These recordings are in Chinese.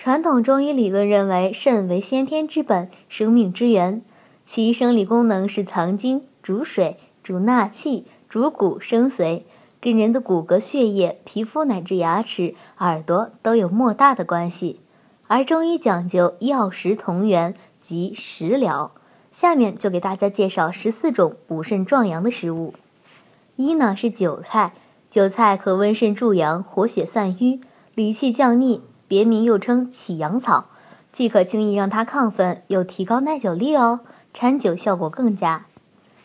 传统中医理论认为，肾为先天之本，生命之源，其生理功能是藏精、主水、主纳气、主骨生髓，跟人的骨骼、血液、皮肤乃至牙齿、耳朵都有莫大的关系。而中医讲究药食同源，即食疗。下面就给大家介绍十四种补肾壮阳的食物。一呢是韭菜，韭菜可温肾助阳、活血散瘀、理气降逆。别名又称起阳草，既可轻易让它亢奋，又提高耐久力哦，掺酒效果更佳。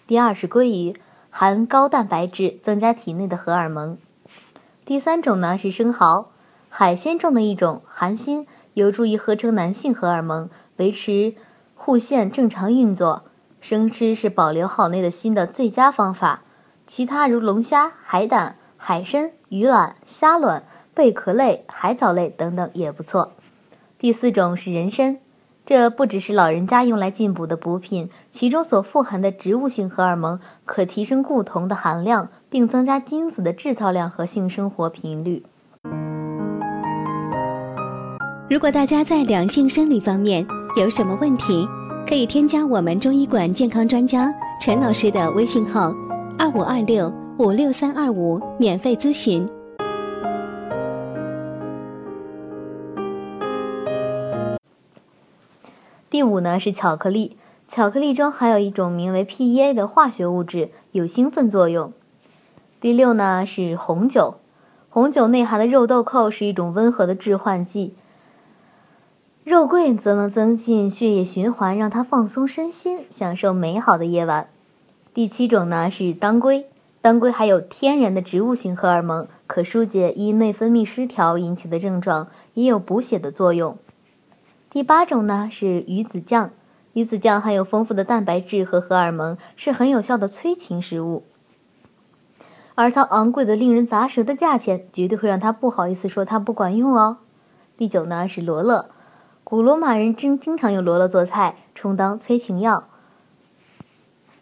第二是鲑鱼，含高蛋白质，增加体内的荷尔蒙。第三种呢是生蚝，海鲜中的一种，含锌，有助于合成男性荷尔蒙，维持护腺正常运作。生吃是保留好内的锌的最佳方法。其他如龙虾、海胆、海参、鱼卵、虾卵。贝壳类、海藻类等等也不错。第四种是人参，这不只是老人家用来进补的补品，其中所富含的植物性荷尔蒙可提升固酮的含量，并增加精子的制造量和性生活频率。如果大家在两性生理方面有什么问题，可以添加我们中医馆健康专家陈老师的微信号：二五二六五六三二五，免费咨询。第五呢是巧克力，巧克力中含有一种名为 PEA 的化学物质，有兴奋作用。第六呢是红酒，红酒内含的肉豆蔻是一种温和的致幻剂，肉桂则能增进血液循环，让它放松身心，享受美好的夜晚。第七种呢是当归，当归含有天然的植物性荷尔蒙，可疏解因内分泌失调引起的症状，也有补血的作用。第八种呢是鱼子酱，鱼子酱含有丰富的蛋白质和荷尔蒙，是很有效的催情食物。而它昂贵的令人咂舌的价钱，绝对会让他不好意思说它不管用哦。第九呢是罗勒，古罗马人经经常用罗勒做菜，充当催情药。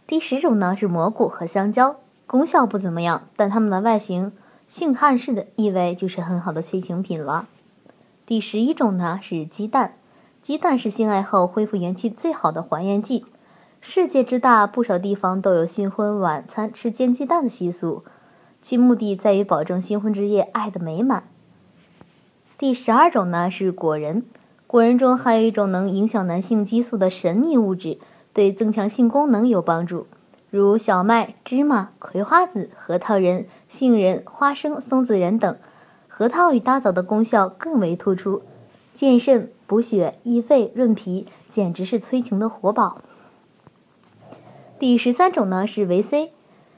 第十种呢是蘑菇和香蕉，功效不怎么样，但它们的外形性汉式的意味就是很好的催情品了。第十一种呢是鸡蛋。鸡蛋是性爱后恢复元气最好的还原剂。世界之大，不少地方都有新婚晚餐吃煎鸡蛋的习俗，其目的在于保证新婚之夜爱的美满。第十二种呢是果仁，果仁中含有一种能影响男性激素的神秘物质，对增强性功能有帮助，如小麦、芝麻、葵花籽、核桃仁、杏仁、花生、松子仁等。核桃与大枣的功效更为突出，健肾。补血、益肺、润脾，简直是催情的活宝。第十三种呢是维 C，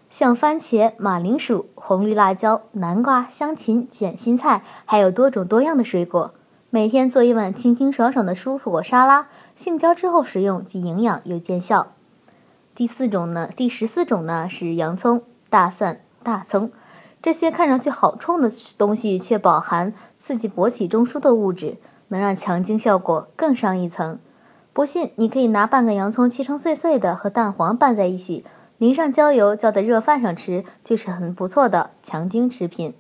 像番茄、马铃薯、红绿辣椒、南瓜、香芹、卷心菜，还有多种多样的水果，每天做一碗清清爽爽的蔬果沙拉，性交之后食用，既营养又见效。第四种呢，第十四种呢是洋葱、大蒜、大葱，这些看上去好冲的东西，却饱含刺激勃起中枢的物质。能让强精效果更上一层。不信，你可以拿半个洋葱切成碎碎的，和蛋黄拌在一起，淋上焦油，浇在热饭上吃，就是很不错的强精食品。